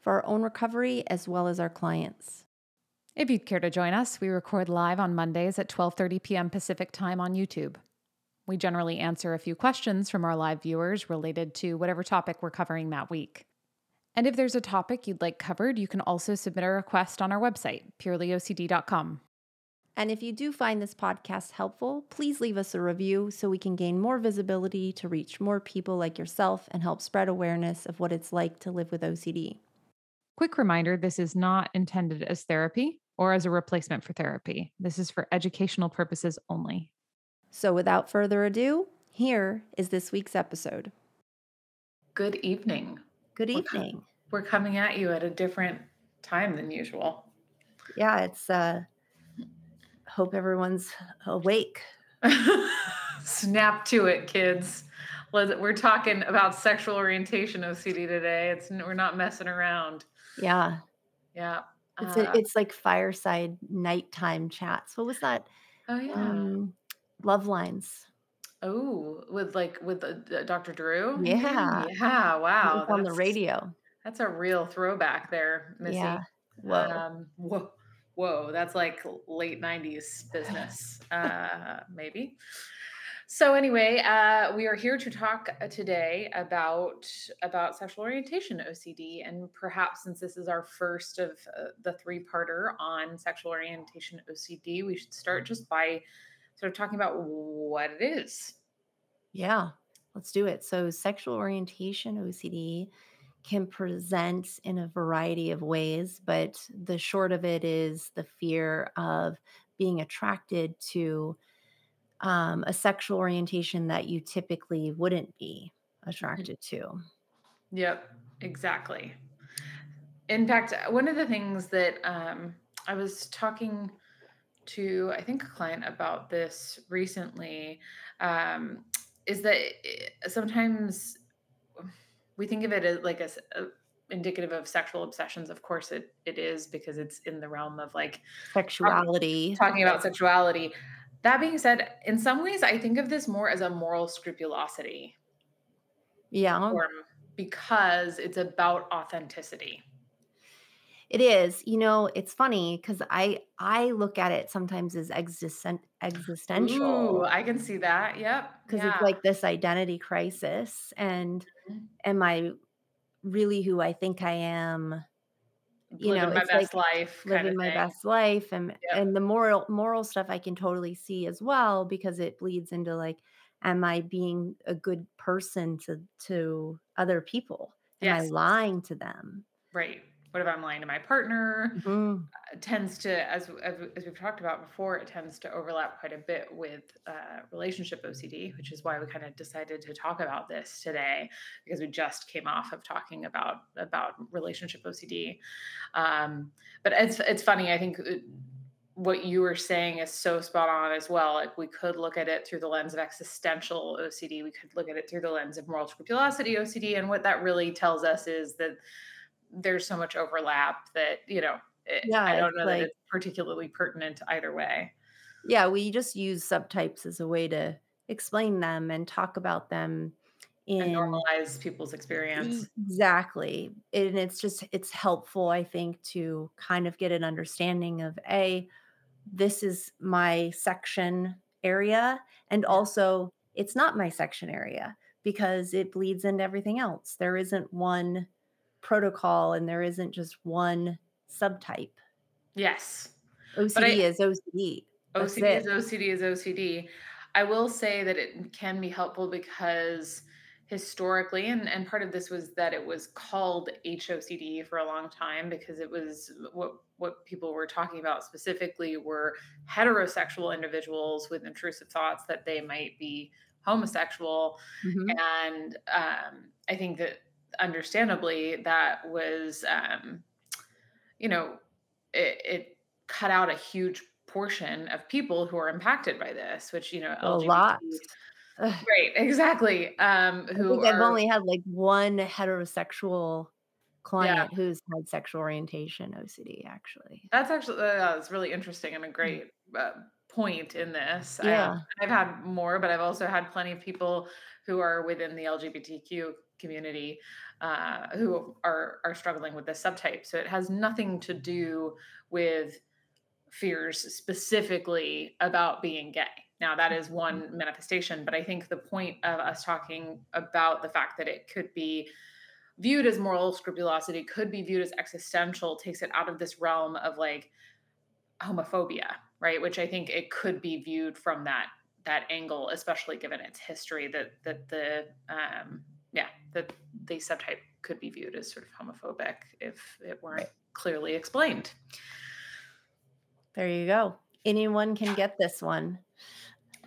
for our own recovery as well as our clients. If you'd care to join us, we record live on Mondays at 12:30 p.m. Pacific Time on YouTube. We generally answer a few questions from our live viewers related to whatever topic we're covering that week. And if there's a topic you'd like covered, you can also submit a request on our website, purelyocd.com. And if you do find this podcast helpful, please leave us a review so we can gain more visibility to reach more people like yourself and help spread awareness of what it's like to live with OCD. Quick reminder this is not intended as therapy or as a replacement for therapy. This is for educational purposes only. So, without further ado, here is this week's episode. Good evening. Good evening. We're, coming at you at a different time than usual. Yeah, it's uh hope everyone's awake. Snap to it, kids. We're talking about sexual orientation OCD today. It's we're not messing around. Yeah. Yeah. It's a, uh it's like fireside nighttime chats. What was that? Oh yeah. Um, love lines. Oh, with like with uh, Dr. Drew? Yeah. Yeah. Wow. on the radio. That's a real throwback there, Missy. Yeah. Whoa. Um, whoa. Whoa. That's like late 90s business. uh, maybe. So anyway, uh, we are here to talk uh, today about about sexual orientation OCD, and perhaps since this is our first of uh, the three-parter on sexual orientation OCD, we should start just by sort of talking about what it is. Yeah, let's do it. So, sexual orientation OCD can present in a variety of ways, but the short of it is the fear of being attracted to um, a sexual orientation that you typically wouldn't be mm-hmm. attracted to. Yep, exactly. In fact, one of the things that um, I was talking to, I think, a client about this recently um, is that sometimes we think of it as like a, a indicative of sexual obsessions of course it it is because it's in the realm of like sexuality talking about sexuality that being said, in some ways, I think of this more as a moral scrupulosity. Yeah. Because it's about authenticity. It is. You know, it's funny because I I look at it sometimes as existen- existential. Ooh, I can see that. Yep. Because yeah. it's like this identity crisis, and mm-hmm. am I really who I think I am? You living know, my best like life, living my best life, and yep. and the moral moral stuff I can totally see as well because it bleeds into like, am I being a good person to to other people? Am yes. I lying to them? Right what if I'm lying to my partner? Mm-hmm. Uh, tends to, as, as, as we've talked about before, it tends to overlap quite a bit with uh, relationship OCD, which is why we kind of decided to talk about this today because we just came off of talking about about relationship OCD. Um, but it's it's funny. I think. Uh, what you were saying is so spot on as well. Like we could look at it through the lens of existential OCD. We could look at it through the lens of moral scrupulosity OCD. And what that really tells us is that there's so much overlap that you know eh, it, yeah, I don't know like, that it's particularly pertinent either way. Yeah, we just use subtypes as a way to explain them and talk about them in and normalize people's experience. Exactly. And it's just it's helpful I think to kind of get an understanding of a this is my section area and also it's not my section area because it bleeds into everything else. There isn't one protocol and there isn't just one subtype. Yes. OCD I, is OCD. That's OCD it. is OCD is OCD. I will say that it can be helpful because historically and, and part of this was that it was called HOCD for a long time because it was what what people were talking about specifically were heterosexual individuals with intrusive thoughts that they might be homosexual mm-hmm. and um, I think that understandably that was um, you know it, it cut out a huge portion of people who are impacted by this, which, you know, A LGBT lot. Right, exactly, um, I who think I've only had, like, 1 heterosexual Yeah. client who's had sexual orientation OCD, actually. That's actually uh, that's really interesting and a Mm. great, uh, point in this, um, Yeah. I've had more, but I've also had plenty of people who are within the LGBTQ community, uh, who are are struggling with this subtype, so it has nothing to do with fears specifically about being gay. Now that is one manifestation, but I think the point of us talking about the fact that it could be viewed as moral scrupulosity, could be viewed as existential, takes it out of this realm of, like, homophobia, right? Which I think it could be viewed from that that angle, especially given its history that that the, um yeah, that the subtype could be viewed as sort of homophobic if it weren't clearly explained. There you go. Anyone can get this one.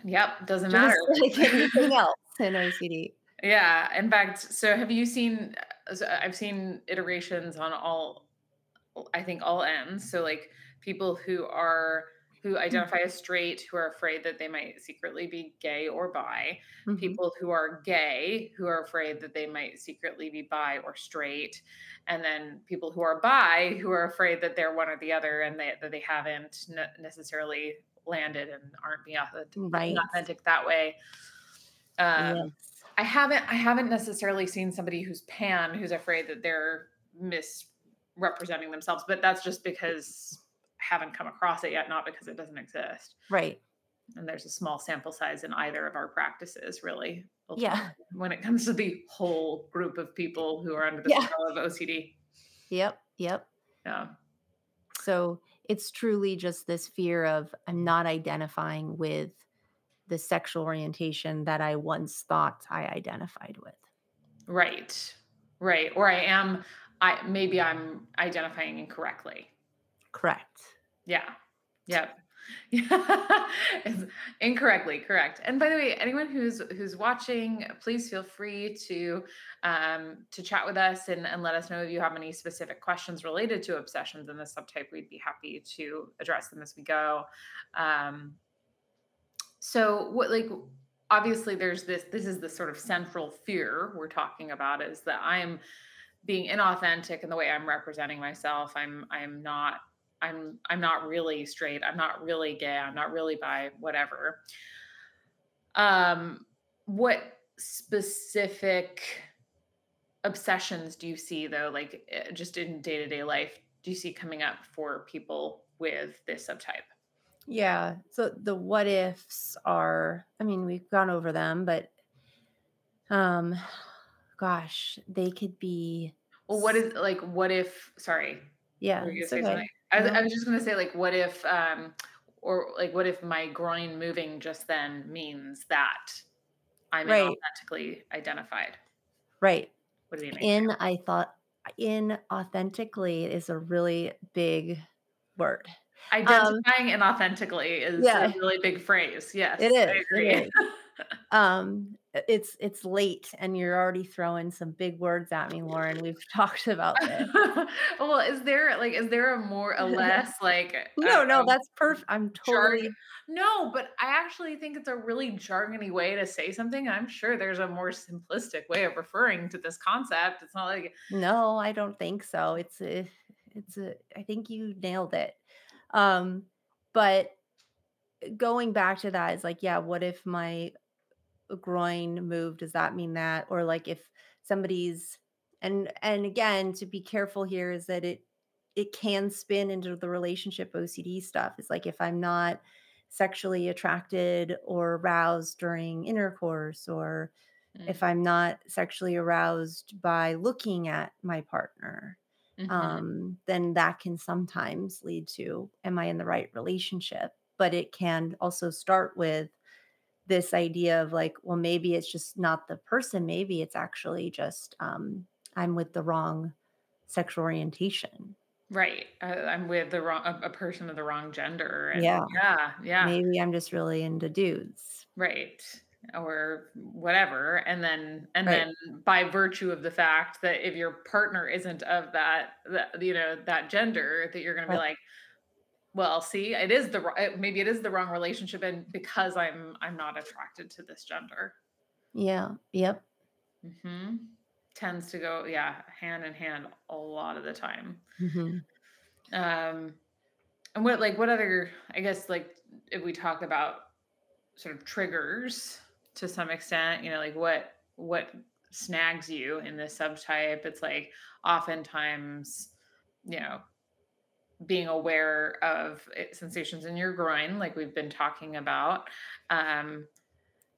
Yep, doesn't matter. Like anything else in OCD. Yeah, in fact, so have you seen uh, so I've seen iterations on all I think all ends, so, like, people who are who Mm. identify as straight, who are afraid that they might secretly be gay or bi, Mhm. people who are gay, who are afraid that they might secretly be bi or straight, and then people who are bi, who are afraid that they're one or the other and they that they haven't ne necessarily landed and aren't being authentic Right. authentic that way. Um, Yes. I haven't I haven't necessarily seen somebody who's pan, who's afraid that they're misrepresenting themselves, but that's just because haven't come across it yet, not because it doesn't exist. Right. And there's a small sample size in either of our practices, really, Yeah. when it comes to the whole group of people who are under the Yeah. spell of OCD. Yep, yep. Yeah. So, it's truly just this fear of I'm not identifying with the sexual orientation that I once thought I identified with. Right. Right, or I am I maybe I'm identifying incorrectly. Correct. Yeah. Yep. It's incorrectly, correct. And by the way, anyone who's who's watching, please feel free to um, to chat with us and, and let us know if you have any specific questions related to obsessions in this subtype. We'd be happy to address them as we go. Um, so what like obviously there's this this is the sort of central fear we're talking about is that I'm being inauthentic in the way I'm representing myself. I'm I'm not I'm I'm not really straight. I'm not really gay. I'm not really bi, whatever. Um, what specific obsessions do you see though, like eh, just in day to day life, do you see coming up for people with this subtype? Yeah. So the what ifs are, I mean, we've gone over them, but um gosh, they could be Well, what is like, what if, sorry, yeah, were you gonna it's okay. something? I was, I was just gonna say, like, what if, um, or like, what if my groin moving just then means that I'm Right. inauthentically identified? Right. What do you mean? In I thought in authentically is a really big word. Um Identifying inauthentically is a really big phrase. it Yes, I is. Agree. is. Um it's it's late and you're already throwing some big words at me, Lauren. We've talked about this. well, is there like, is there a more, a less like, No, no, that's perfect. I'm jargon? totally No, but I actually think it's a really jargony way to say something. I'm sure there's a more simplistic way of referring to this concept. It's not like, no, I don't think so. It's a it's a I think you nailed it. Um but going back to that is like, yeah, what if my groin move Does that mean that? Or like if somebody's and and again, to be careful here is that it it can spin into the relationship OCD stuff. It's like if I'm not sexually attracted or aroused during intercourse or mm, if I'm not sexually aroused by looking at my partner, mhm, um, then that can sometimes lead to, am I in the right relationship? But it can also start with this idea of like, well, maybe it's just not the person. Maybe it's actually just um, I'm with the wrong sexual orientation. right. I, I'm with the wrong, a, a person of the wrong gender. And Yeah. yeah, yeah. Maybe I'm just really into dudes. Right. Or whatever. And then and Right. then by virtue of the fact that if your partner isn't of that that you know, that gender, that you're gonna be Right. like, well, see, it is the maybe it is the wrong relationship, and because I'm I'm not attracted to this gender. Yeah. Yep. hmm Tends to go, yeah, hand in hand a lot of the time. Mhm. Um, and what like what other? I guess like if we talk about sort of triggers to some extent, you know, like what what snags you in this subtype? It's like oftentimes, you know, being aware of sensations in your groin, like we've been talking about. Um,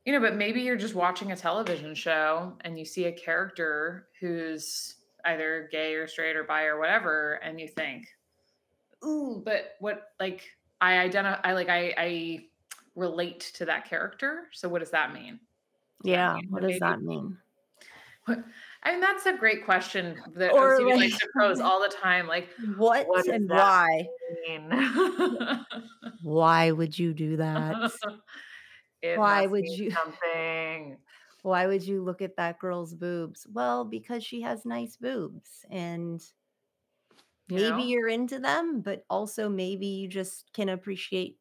you know, but maybe you're just watching a television show and you see a character who's either gay or straight or bi or whatever, and you think, ooh, but what like I identify I like I I relate to that character. So what does that mean? Yeah. What does maybe that mean? what I mean that's a great question that Or OCD like likes to pose all the time. Like, what what and why? Why would you do that? Why would you something. why would you look at that girl's boobs? Well, because she has nice boobs and You maybe know? you're into them, but also maybe you just can appreciate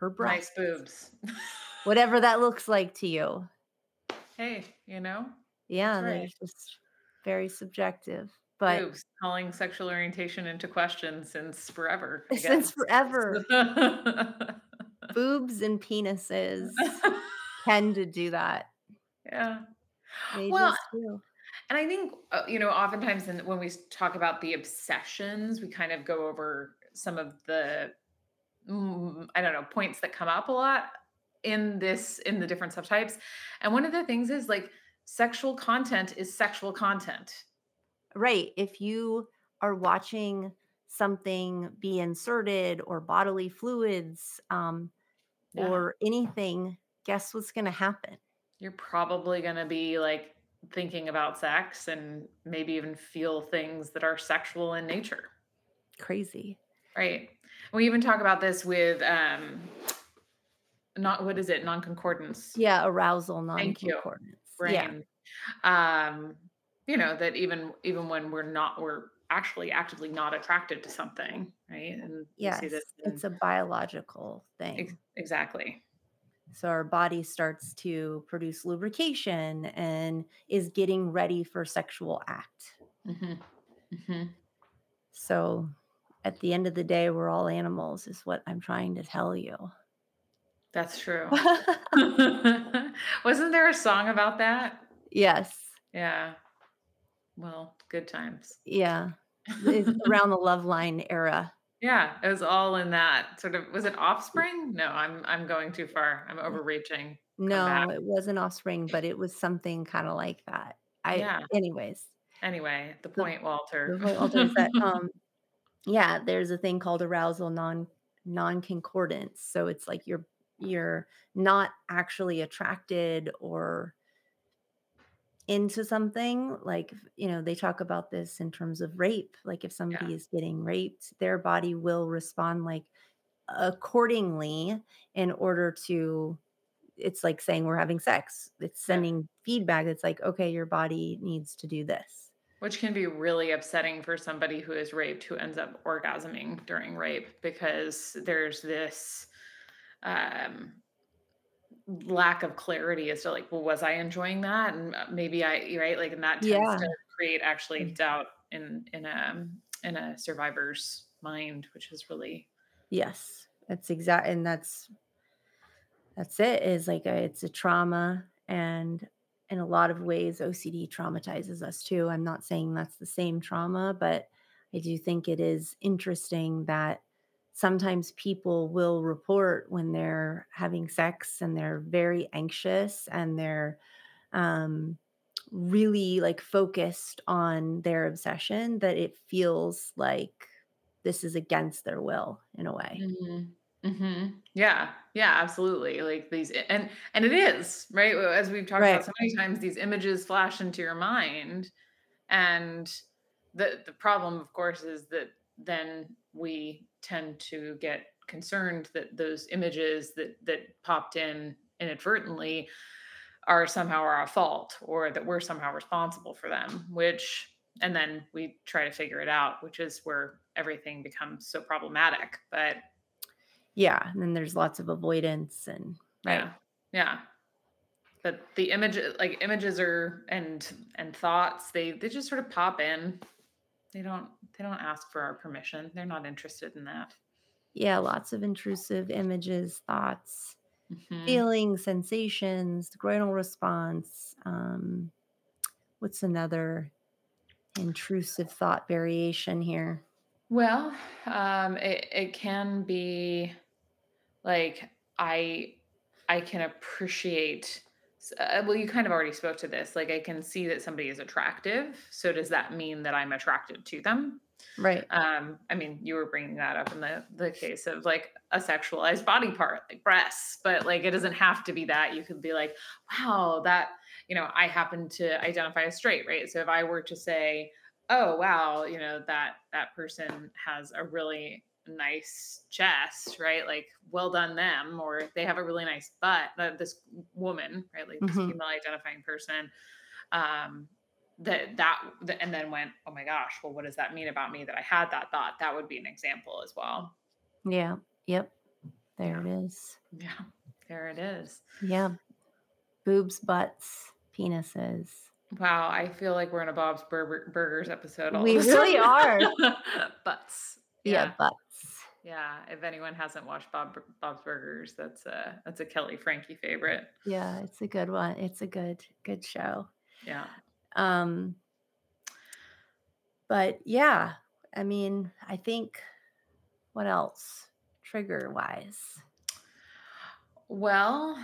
her breasts. Nice boobs. Whatever that looks like to you. hey, you know? Yeah, right. there's just very subjective. But Boobs, calling sexual orientation into question since forever, I since guess. forever, boobs and penises tend to do that. yeah. They Well, just do. and I think, uh, you know, oftentimes in, when we s- talk about the obsessions, we kind of go over some of the, mm, I don't know, points that come up a lot in this, in the different subtypes. And one of the things is like sexual content is sexual content. Right. If you are watching something be inserted or bodily fluids um, Yeah. or anything, guess what's going to happen? You're probably going to be like thinking about sex and maybe even feel things that are sexual in nature. Crazy. Right. We even talk about this with um not what is it? Non-concordance. Yeah. Arousal Thank you. Yeah. Um, you know, that even even when we're not we're actually actively not attracted to something, right? And Yes. see this It's a biological ex- thing. exactly. So our body starts to produce lubrication and is getting ready for sexual act. hmm hmm So at the end of the day, we're all animals, is what I'm trying to tell you. That's true. Wasn't there a song about that? yes. Yeah. Well, good times. Yeah. Around the Loveline era. Yeah, it was all in that sort of was it offspring? No, I'm I'm going too far. I'm overreaching. No, it wasn't offspring, but it was something kind of like that. I Yeah. anyways, Anyway, the the point, Walter. the point Walter is that um yeah, there's a thing called arousal non non-concordance. So it's like you're you're not actually attracted or into something like you know they talk about this in terms of rape like if Yeah. somebody is getting raped their body will respond like accordingly in order to it's like saying we're having sex it's Yeah. sending feedback it's like okay your body needs to do this Which can be really upsetting for somebody who is raped who ends up orgasming during rape because there's this um lack of clarity as to like, well, was I enjoying that? And uh, maybe I, right, like, and that tends yeah. to create actually doubt in in a in a survivor's mind, which is really yes. That's exact and that's that's it is like a, it's a trauma and in a lot of ways ocd traumatizes us too. I'm not saying that's the same trauma but i do think it is interesting that sometimes people will report when they're having sex and they're very anxious and they're um really like focused on their obsession that it feels like this is against their will in a way Mhm. Mhm. Yeah. Yeah, absolutely. Like these and and it is, right? As we've talked about so many times, these images flash into your mind. And the the problem, of course, is that then we tend to get concerned that those images that that popped in inadvertently are somehow our fault or that we're somehow responsible for them, which and then we try to figure it out, which is where everything becomes so problematic. But yeah, and then there's lots of avoidance and right. Yeah. Yeah. But the image like images are and and thoughts, they they just sort of pop in. They don't they don't ask for our permission. They're not interested in that. Yeah, lots of intrusive images, thoughts, Mhm. feelings, sensations, the groinal response. Um, what's another intrusive thought variation here? Well, um, it it can be like I I can appreciate uh, well, you kind of already spoke to this, like, I can see that somebody is attractive, so does that mean that I'm attracted to them? Right. Um, I mean, you were bringing that up in the the case of, like, a sexualized body part, like breasts, but, like, it doesn't have to be that, you could be like, "Wow, that" you know, I happen to identify as straight, right? So if I were to say, "Oh, wow," you know, "that that person has a really nice chest," right? Like, "Well done them," or "They have a really nice butt," uh, this woman, right, like this Mhm. female identifying person, um, that that and then went, "Oh my gosh, well, what does that mean about me that I had that thought?" That would be an example as well. Yeah. Yep. There Yeah. it is. Yeah. There it is. Yeah. Boobs, butts, penises. Wow, I feel like we're in a Bob's Burger Burgers episode all We really are. Butts. Yeah, Yeah. butts. Yeah. If anyone hasn't watched Bob Bob's Burgers, that's a that's a Kelley Franke favorite. Yeah, it's a good one. It's a good good show. Yeah. Um but yeah, I mean, I think what else trigger wise? Well,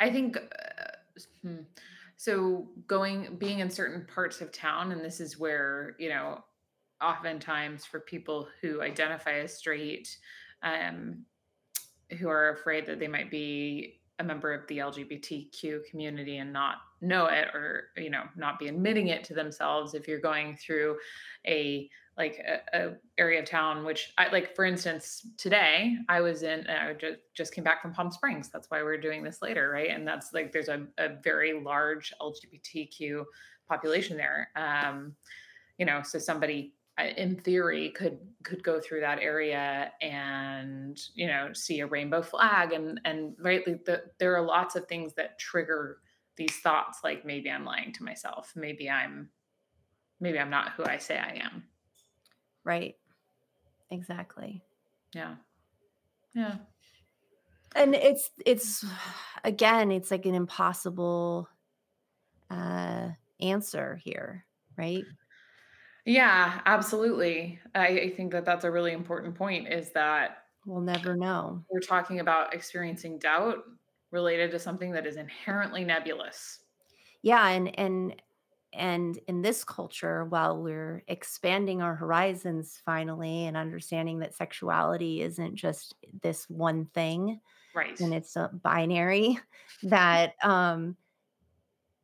I think, uh, hmm, so going being in certain parts of town, and this is where, you know, oftentimes for people who identify as straight, um, who are afraid that they might be a member of the LGBTQ community and not know it or, you know, not be admitting it to themselves. If you're going through a like a, a area of town which I like for instance today I was in I just just came back from Palm Springs. That's why we're doing this later right? And that's like there's a, a very large LGBTQ population there. Um you know so somebody in theory could could go through that area and you know see a rainbow flag and and rightly the, there are lots of things that trigger these thoughts like maybe i'm lying to myself maybe i'm maybe i'm not who i say i am Right. Exactly. yeah yeah And it's it's again, it's like an impossible uh answer here, right? Yeah absolutely. I, I think that that's a really important point is that We'll never know. we're talking about experiencing doubt related to something that is inherently nebulous. Yeah, and and and in this culture, while we're expanding our horizons finally and understanding that sexuality isn't just this one thing right. and it's a binary, that um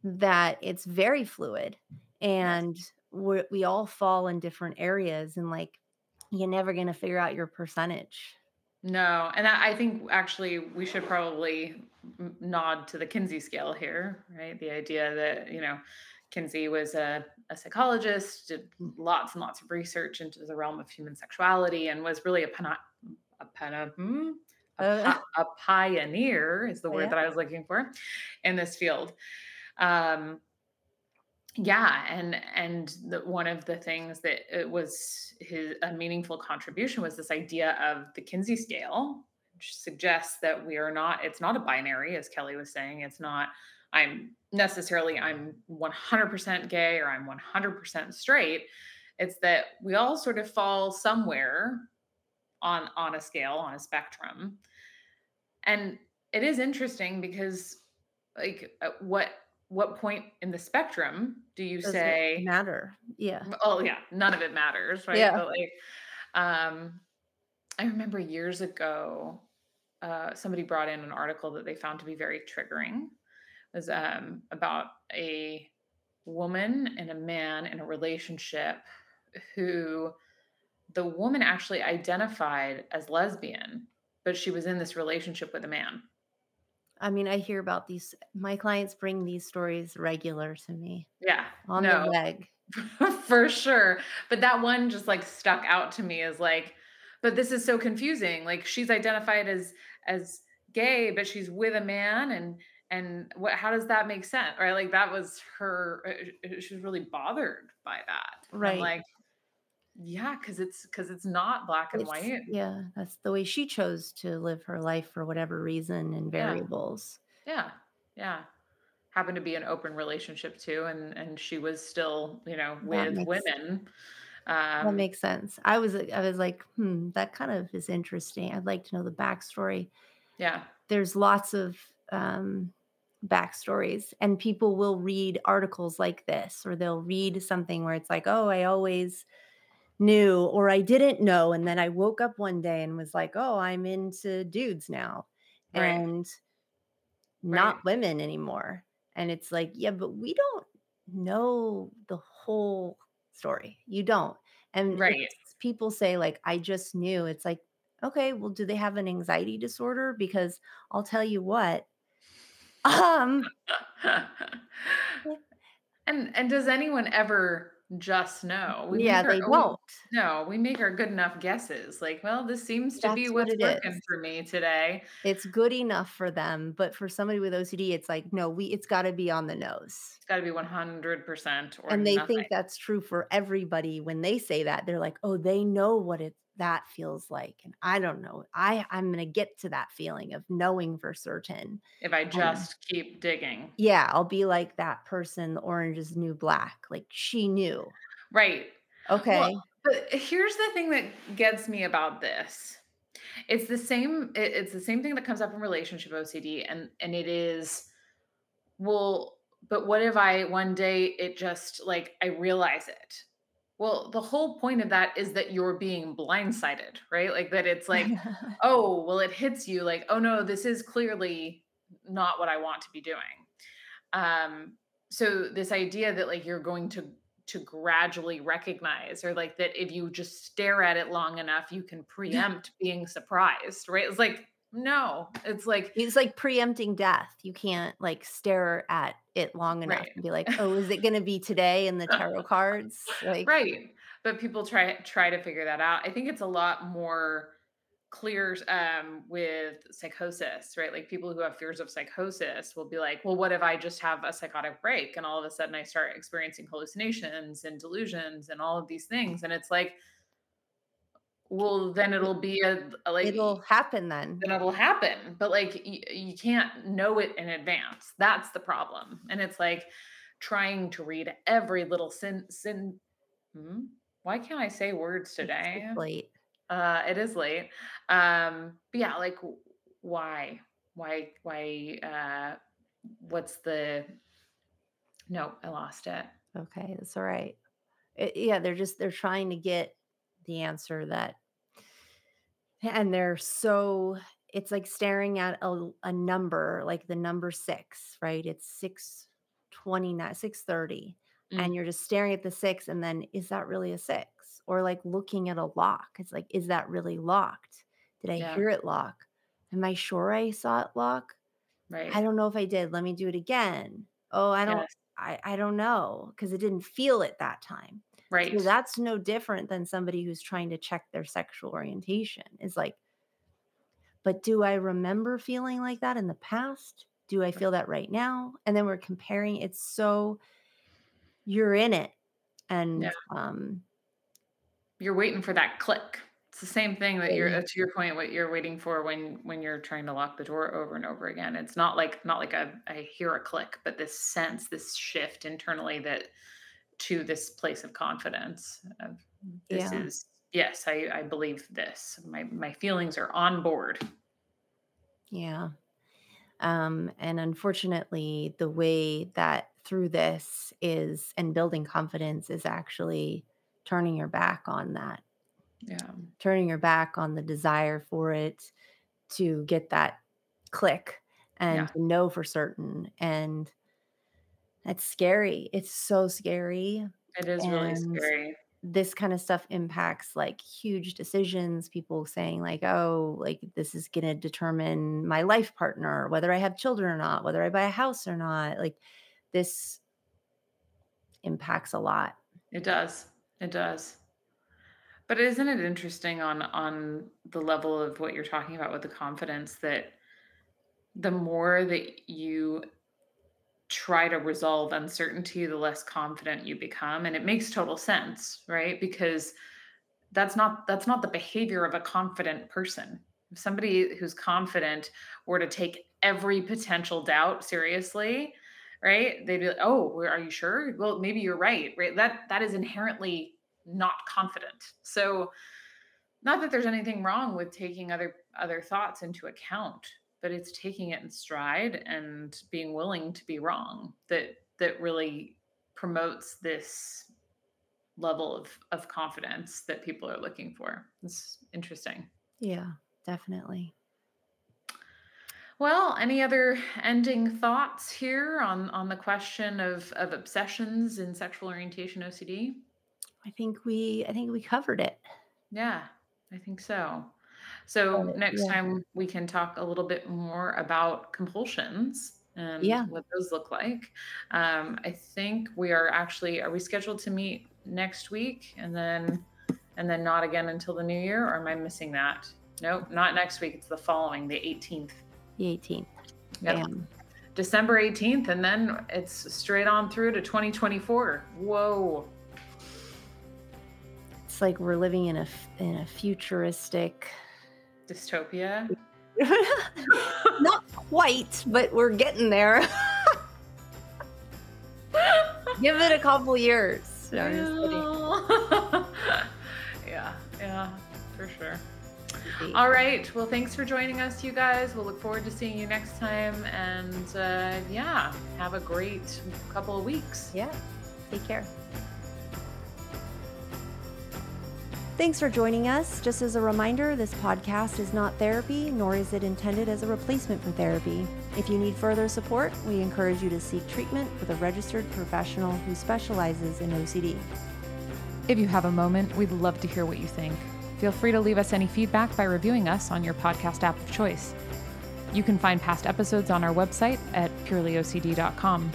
that it's very fluid yes. and we we all fall in different areas and like you're never going to figure out your percentage. No, and I I think actually we should probably nod to the Kinsey scale here, right? The idea that, you know, Kinsey was a, a psychologist, did lots and lots of research into the realm of human sexuality, and was really a, pana- a, pana- hmm? a, Uh, a pioneer, is the word yeah, that I was looking for, in this field. Um, yeah, and and the, one of the things that it was his a meaningful contribution was this idea of the Kinsey scale, which suggests that we are not. It's not a binary, as Kelley was saying. It's not. I'm necessarily I'm 100% gay or I'm 100% straight. It's that we all sort of fall somewhere on on a scale on a spectrum, and it is interesting because like uh, what what point in the spectrum do you does it say matter? Yeah. oh yeah none of it matters right Yeah. but like um i remember years ago uh somebody brought in an article that they found to be very triggering it was um about a woman and a man in a relationship who the woman actually identified as lesbian but she was in this relationship with a man I mean, I hear about these my clients bring these stories regular to me Yeah, on the no, reg. for sure, but that one just, like, stuck out to me as, like, "But this is so confusing, like, she's identified as as gay, but she's with a man, and and what how does that make sense?" Right, like, that was her uh, uh, she was really bothered by that, and Right. like, "Yeah, 'cause it's 'cause it's because it's not black and It's white." yeah, that's the way she chose to live her life for whatever reason and variables. yeah, yeah. Happened to be an open relationship too, and and she was still, you know, That with makes women, that um makes sense. I was I was like, "Hmm, that kind of is interesting. I'd like to know the backstory." Yeah. There's lots of, um, backstories, and people will read articles like this, or they'll read something where it's like, "Oh, I always knew," or "I didn't know, and then I woke up one day and was like, oh, I'm into dudes now,' Right. and not Right. women anymore." And it's like, "Yeah, but we don't know the whole story." You don't. And Right. people say like, "I just knew." It's like, "Okay, well, do they have an anxiety disorder?" Because I'll tell you what, um And and does anyone ever just know? We Yeah, they we don't. no, we make our good enough guesses, like, "Well, this seems to be That's what what's is. working for me today." It's good enough for them, but for somebody with OCD, it's like, "No, we it's gotta be on the nose." It's gotta be 100% And they nothing. think that's true for everybody when they say that, they're like, "Oh, they know what it that feels like, and I don't know. I I'm gonna get to that feeling of knowing for certain." If I Um just keep digging. Yeah, I'll be like that person, The Orange Is New Black, like, she knew. Right. Well, Okay. but here's the thing that gets me about this. It's the same it it's the same thing that comes up in relationship OCD, and and it is, "Well, but what if I one day it just, like, I realize it?" Well, the whole point of that is that you're being blindsided, right? Like, that it's like, "Oh, well, it hits you like, oh no, this is clearly not what I want to be doing.'" Um, so this idea that, like, you're going to to gradually recognize or, like, that if you just stare at it long enough, you can preempt being surprised, right? It's like, no. It's like It's like preempting death. You can't, like, stare at it long enough Right. and be like, "Oh, is it gonna be today in the tarot cards?" Like Right. But people try try to figure that out. I think it's a lot more clear um, with psychosis, right? Like, people who have fears of psychosis will be like, "Well, what if I just have a psychotic break, and all of a sudden I start experiencing hallucinations and delusions and all of these things?" And it's like well, then it'll be a like, It'll happen then. then it'll happen, but, like, y you can't know it in advance. That's the problem, and it's like trying to read every little sin syn hmm? Why can't I say words today? it's late. Uh, it is late. Um, but yeah, like, why? Why why, uh, what's the no, I lost it. Okay, that's alright. Eh, yeah, they're just they're trying to get the answer that and they're so it's like staring at a number, like the number 6, right? It's 6:29 6:30, and Mm. you're just staring at the 6, and then, "Is that really a 6?" Or, like, looking at a lock. It's like, "Is that really locked? Did I Yeah. hear it lock? Am I sure I saw it lock? Right i don't know if I did. Let me do it again. Oh, I don't Yes. I I don't know because it didn't feel it that time." So Right. that's no different than somebody who's trying to check their sexual orientation. It's like "But do I remember feeling like that in the past? Do I feel that right now?" And then we're comparing it's so you're in it, Yeah. and, um You're waiting for that click. It's the same thing that you're to your point, what you're waiting for when when you're trying to lock the door over and over again. It's not like not like a I hear a click, but this sense, this shift internally that to this place of confidence of, "This Yeah. is yes, I I believe this. My my feelings are on board." Yeah. Um, and unfortunately, the way that through this is and building confidence is actually turning your back on that. Yeah. Turning your back on the desire for it to get that click and Yeah. know for certain, and that's scary. It's so scary, It is really scary. this kind of stuff impacts like huge decisions people saying like oh like this is going to determine my life partner whether i have children or not whether i buy a house or not like this impacts a lot it does it does but isn't it interesting on on the level of what you're talking about with the confidence that the more that you try to resolve uncertainty, the less confident you become. And it makes total sense, right? Because that's not that's not the behavior of a confident person. If somebody who's confident were to take every potential doubt seriously, right? They'd be like, "Oh, are you sure? Well, maybe you're right." Right? That that is inherently not confident. So not that there's anything wrong with taking other other thoughts into account, but it's taking it in stride and being willing to be wrong that that really promotes this level of of confidence that people are looking for. It's interesting. Yeah, definitely. Well, any other ending thoughts here on on the question of of obsessions in sexual orientation OCD? I think we I think we covered it. Yeah, I think so. So next yeah. time we can talk a little bit more about compulsions and Yeah. what those look like. Um, I think we are actually are we scheduled to meet next week and then and then not again until the new year or am I missing that? Nope, not next week. It's the following, the 18th. The 18th. Yep. Damn. December 18th and then it's straight on through to 2024. Whoa. It's like we're living in a in a futuristic Dystopia. Not quite, but we're getting there. Give it a couple years. No, I'm just kidding. yeah, yeah, for sure. All right. Well, thanks for joining us, you guys. We'll look forward to seeing you next time. And uh, yeah, have a great couple of weeks. Yeah. Take care. Thanks for joining us. Just as a reminder, this podcast is not therapy, nor is it intended as a replacement for therapy. If you need further support, we encourage you to seek treatment with a registered professional who specializes in OCD. If you have a moment, we'd love to hear what you think. Feel free to leave us any feedback by reviewing us on your podcast app of choice. You can find past episodes on our website at purelyocd.com.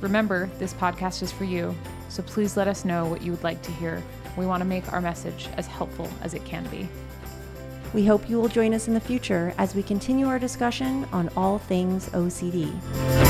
Remember, this podcast is for you, so please let us know what you would like to hear we want to make our message as helpful as it can be. We hope you will join us in the future as we continue our discussion on all things OCD.